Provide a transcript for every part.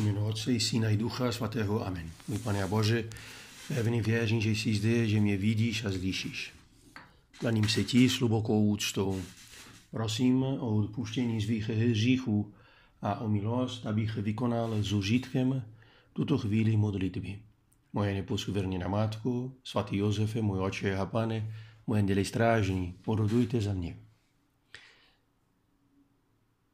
Jméno Otce i Syna i Ducha Svatého. Amen. Můj Pane a Bože, pevně věřím, že jsi zde, že mě vidíš a slyšíš. Klaním se ti s hlubokou úctou. Prosím o odpuštění svých hříchů a o milost, abych vykonal s užitkem tuto chvíli modlitby. Moje neposuverněná matko, svatý Josefe, můj oče a pane, můj andeli strážní, porodujte za mě.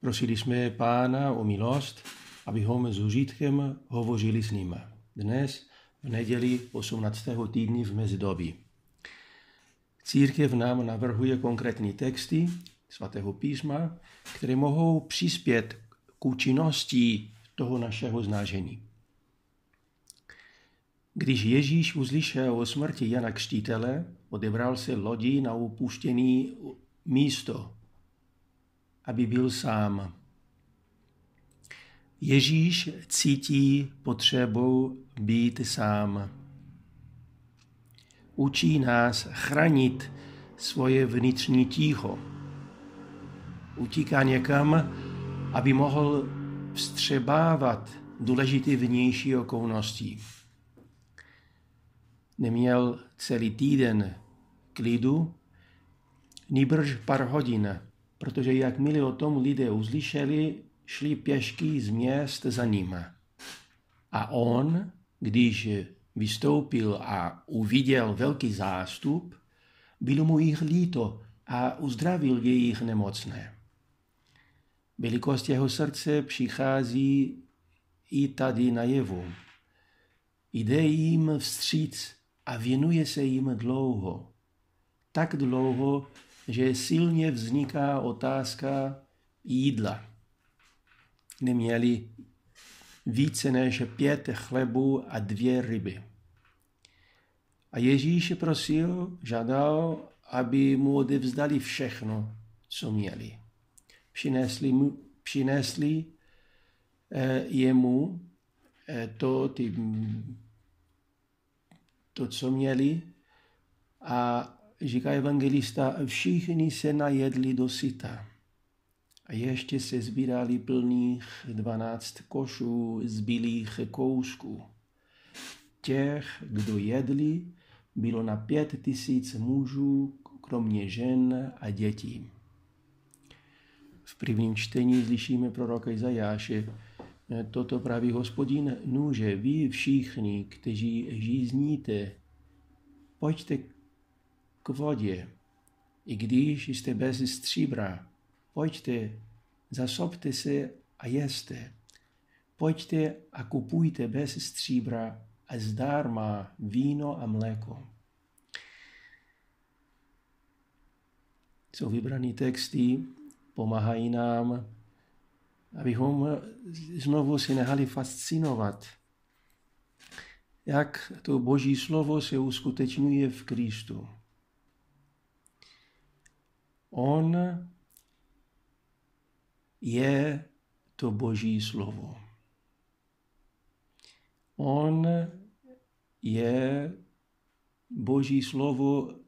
Prosili jsme Pána o milost, abychom s užitkem hovořili s ním. Dnes, v neděli 18. týdny v mezidobí. Církev nám navrhuje konkrétní texty svatého písma, které mohou přispět k účinnosti toho našeho znážení. Když Ježíš uslyšel o smrti Jana Křtítele, odebral se lodi na upuštěný místo, aby byl sám. Ježíš cítí potřebu být sám. Učí nás chránit svoje vnitřní ticho. Utíká někam, aby mohl vstřebávat důležité vnější okolnosti. Neměl celý týden klidu, nýbrž pár hodin, protože jakmile o tom lidé uslyšeli, šli pěšky z měst za ním. A on, když vystoupil a uviděl velký zástup, bylo mu jich líto a uzdravil jejich nemocné. Velikost jeho srdce přichází i tady najevu. Jde jim vstříc a věnuje se jim dlouho. Tak dlouho, že silně vzniká otázka jídla neměli více než pět chlebů a dvě ryby. A Ježíš prosil, žádal, aby mu odevzdali všechno, co měli. Přinesli, mu, přinesli eh, jemu eh, to, ty, to, co měli a říká evangelista, všichni se najedli do syta. A ještě se sbírali plných dvanáct košů zbylých kousků. Těch, kdo jedli, bylo na pět tisíc mužů, kromě žen a dětí. V prvním čtení slyšíme proroka Izajáše, toto praví hospodin, nuže, vy všichni, kteří žízníte, pojďte k vodě, i když jste bez stříbra, Pojďte, zasobte se a jeste. Pojďte a kupujte bez stříbra a zdarma víno a mléko. Jsou vybrané texty, pomáhají nám, abychom znovu si nehali fascinovat, jak to Boží slovo se uskutečňuje v Kristu. On je to Boží slovo. On je Boží slovo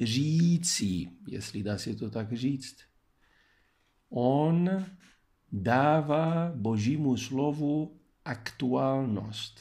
řící, jestli dá se to tak říct. On dává Božímu slovu aktuálnost.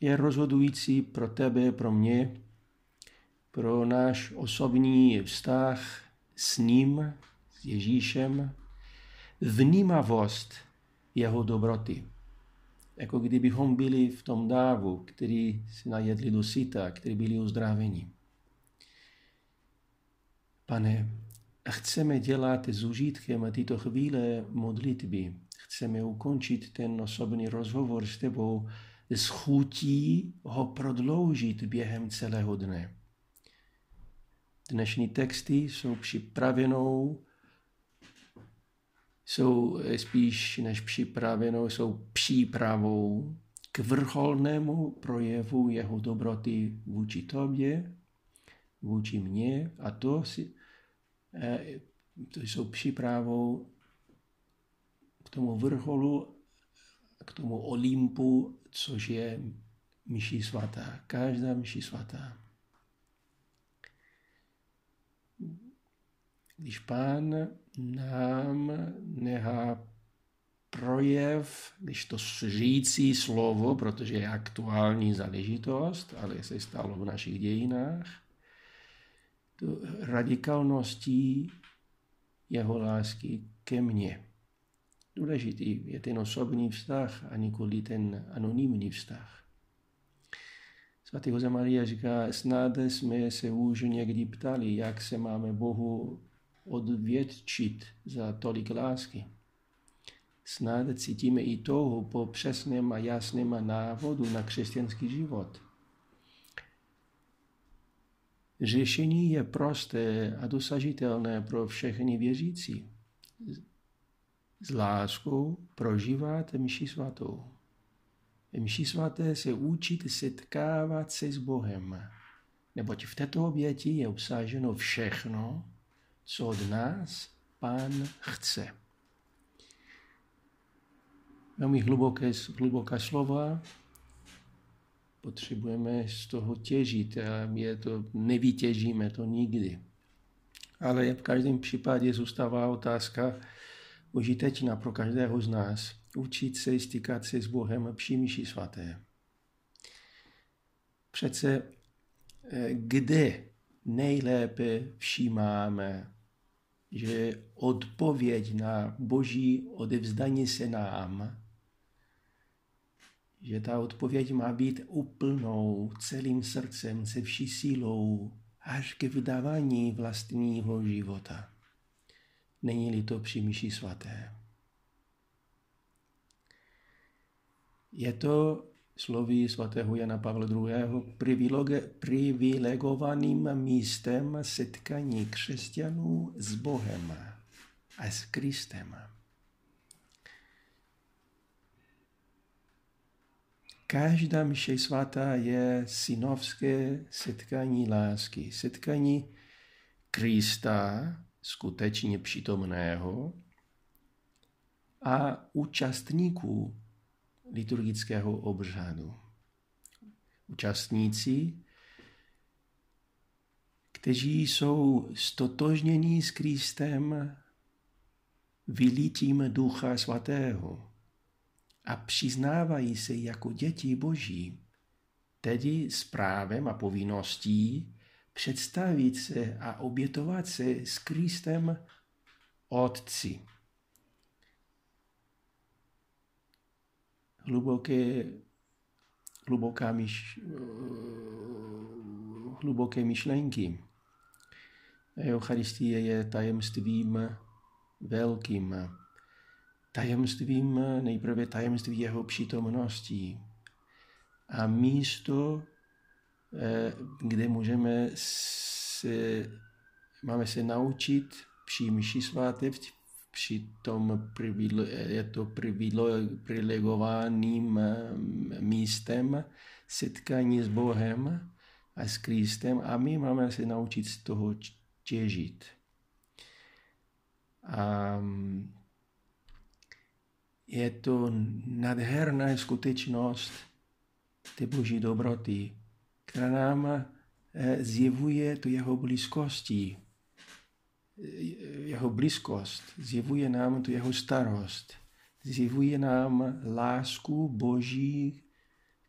Je rozhodující pro tebe, pro mě, pro náš osobní vztah s ním, Ježíšem, vnímavost jeho dobroty. Jako kdybychom byli v tom dávu, který si najedli do syta, který byli uzdraveni. Pane, chceme dělat s užitkem tyto chvíle modlitby. Chceme ukončit ten osobní rozhovor s tebou s chutí ho prodloužit během celého dne. Dnešní texty jsou připravenou, jsou spíš než připravenou, jsou přípravou k vrcholnému projevu jeho dobroty vůči tobě, vůči mně a to, si, eh, to jsou přípravou k tomu vrcholu, k tomu Olympu, což je myší svatá. Každá myší svatá. Když pán nám nechá projev, když to řící slovo, protože je aktuální záležitost, ale se stalo v našich dějinách, to radikálností jeho lásky ke mně. Důležitý je ten osobní vztah a nikoli ten anonymní vztah. Svatý Jose Maria říká, snad jsme se už někdy ptali, jak se máme Bohu odvědčit za tolik lásky. Snad cítíme i toho po přesném a jasném návodu na křesťanský život. Řešení je prosté a dosažitelné pro všechny věřící. S láskou prožívat mši svatou. Mši svaté se učit setkávat se s Bohem, neboť v této oběti je obsaženo všechno, co od nás Pán chce. Velmi hluboké, hluboká slova, potřebujeme z toho těžit a my to nevytěžíme to nikdy. Ale v každém případě zůstává otázka užitečná pro každého z nás. Učit se stykat se s Bohem při myši svaté. Přece eh, kde nejlépe všímáme, že odpověď na boží odevzdání se nám že ta odpověď má být úplnou, celým srdcem, se vší sílou, až ke vydávání vlastního života. Není-li to při myši svaté. Je to slovy svatého Jana Pavla II. privilegovaným místem setkání křesťanů s Bohem a s Kristem. Každá mše svatá je synovské setkání lásky, setkání Krista, skutečně přítomného, a účastníků liturgického obřadu. Účastníci, kteří jsou stotožnění s Kristem vylítím Ducha Svatého a přiznávají se jako děti Boží, tedy s právem a povinností představit se a obětovat se s Kristem Otci. Hluboké, hluboká myš, hluboké myšlenky. Eucharistie je tajemstvím velkým tajemstvím, nejprve tajemství jeho přítomnosti. A místo, eh, kde můžeme se, máme se naučit při mši svaté, při tom je to privilegovaným eh, místem setkání s Bohem a s Kristem a my máme se naučit z toho těžit. A je to nádherná skutečnost té boží dobroty, která nám eh, zjevuje tu jeho blízkosti, jeho blízkost, zjevuje nám tu jeho starost, zjevuje nám lásku Boží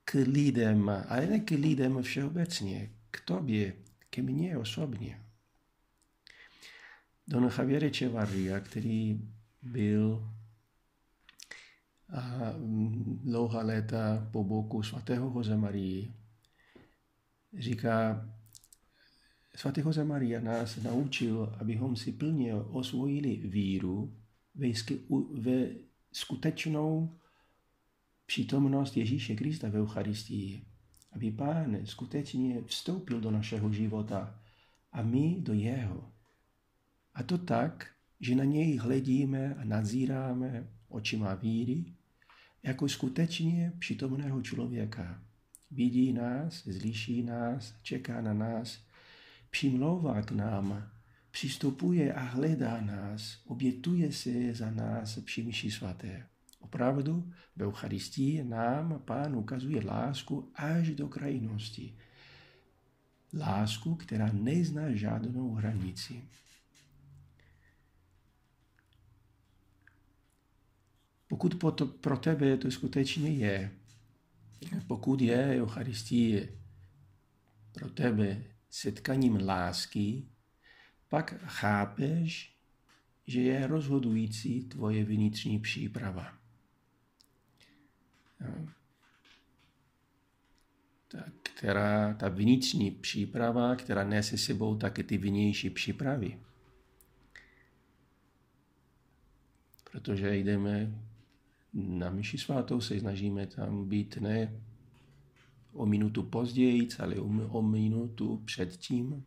k lidem, ale ne k lidem všeobecně, k tobě, ke mně osobně. Don Javier Echevarria, který byl a dlouhá léta po boku svatého Jose Marii. Říká, svatý Jose Maria nás naučil, abychom si plně osvojili víru ve, ve skutečnou přítomnost Ježíše Krista v Eucharistii. Aby Pán skutečně vstoupil do našeho života a my do jeho. A to tak, že na něj hledíme a nazíráme očima víry, jako skutečně přítomného člověka. Vidí nás, zliší nás, čeká na nás, přimlouvá k nám, přistupuje a hledá nás, obětuje se za nás při svaté. Opravdu v Eucharistii nám Pán ukazuje lásku až do krajnosti. Lásku, která nezná žádnou hranici. pokud pro tebe to skutečně je, pokud je Eucharistie pro tebe setkaním lásky, pak chápeš, že je rozhodující tvoje vnitřní příprava. Ta, která, ta vnitřní příprava, která nese sebou také ty vnější přípravy. Protože jdeme na myši svátou, se snažíme tam být ne o minutu později, ale o minutu předtím.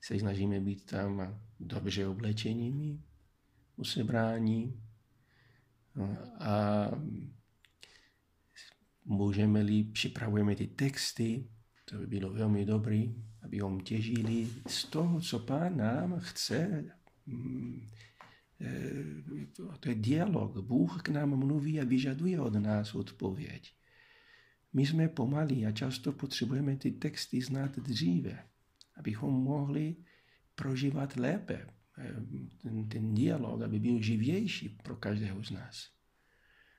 Se snažíme být tam dobře oblečenými u sebrání. A můžeme-li, připravujeme ty texty, to by bylo velmi dobré, abychom těžili z toho, co Pán nám chce. Mm, eh, to je dialog. Bůh k nám mluví a vyžaduje od nás odpověď. My jsme pomalí a často potřebujeme ty texty znát dříve, abychom mohli prožívat lépe eh, ten, ten dialog, aby byl živější pro každého z nás.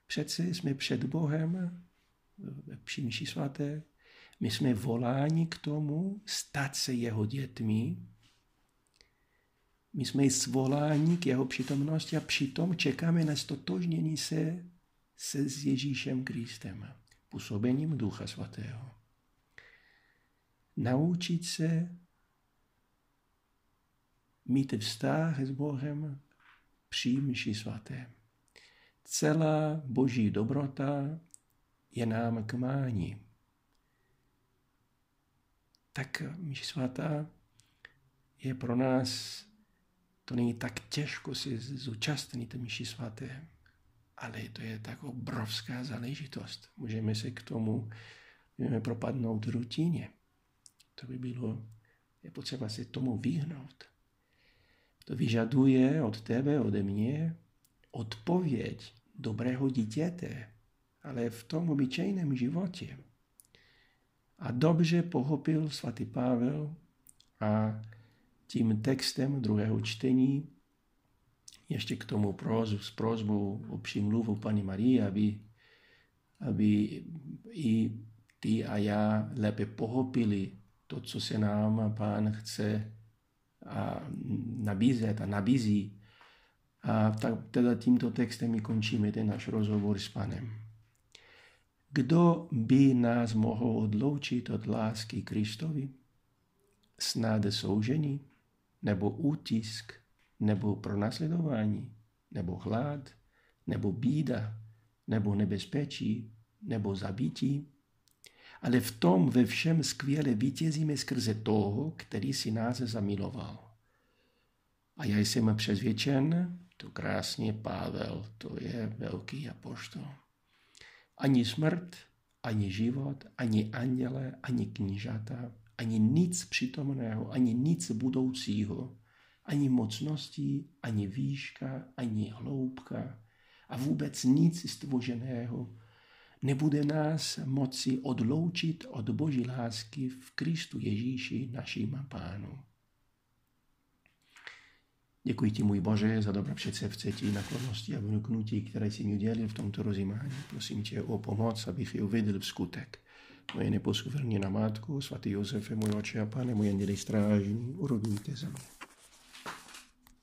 Přece jsme před Bohem při mši svaté, my jsme voláni k tomu stát se jeho dětmi. My jsme zvoláni k jeho přítomnosti a přitom čekáme na stotožnění se, se s Ježíšem Kristem, působením Ducha Svatého. Naučit se mít vztah s Bohem při mši svaté. Celá boží dobrota je nám k mání. Tak myš svatá je pro nás, to není tak těžko si zúčastnit myši svaté, ale to je tak obrovská záležitost. Můžeme se k tomu můžeme propadnout rutině. To by bylo, je potřeba se tomu vyhnout. To vyžaduje od tebe, ode mě, odpověď dobrého dítěte, ale v tom obyčejném životě. A dobře pochopil svatý Pavel a tím textem druhého čtení ještě k tomu prozu, s prozbou o přimluvu Pany Marie, aby, aby i ty a já lépe pochopili to, co se nám Pán chce a nabízet a nabízí. A tak teda tímto textem my končíme ten náš rozhovor s Panem. Kdo by nás mohl odloučit od lásky Kristovi? Snad soužení, nebo útisk, nebo pronásledování, nebo hlad, nebo bída, nebo nebezpečí, nebo zabití. Ale v tom ve všem skvěle vítězíme skrze toho, který si nás zamiloval. A já jsem přesvědčen, to krásně Pavel, to je velký apoštol. Ani smrt, ani život, ani anděle, ani knížata, ani nic přítomného, ani nic budoucího, ani mocností, ani výška, ani hloubka a vůbec nic stvořeného nebude nás moci odloučit od Boží lásky v Kristu Ježíši, naším Pánu. Děkuji ti, můj Bože, za dobré předsevce ti naklonosti a vnuknutí, které jsi mi udělil v tomto rozjímání. Prosím tě o pomoc, abych je uvedl v skutek. Moje na matku, svatý Josefe, můj oče a pane, můj anděli strážní, urodujte za mě.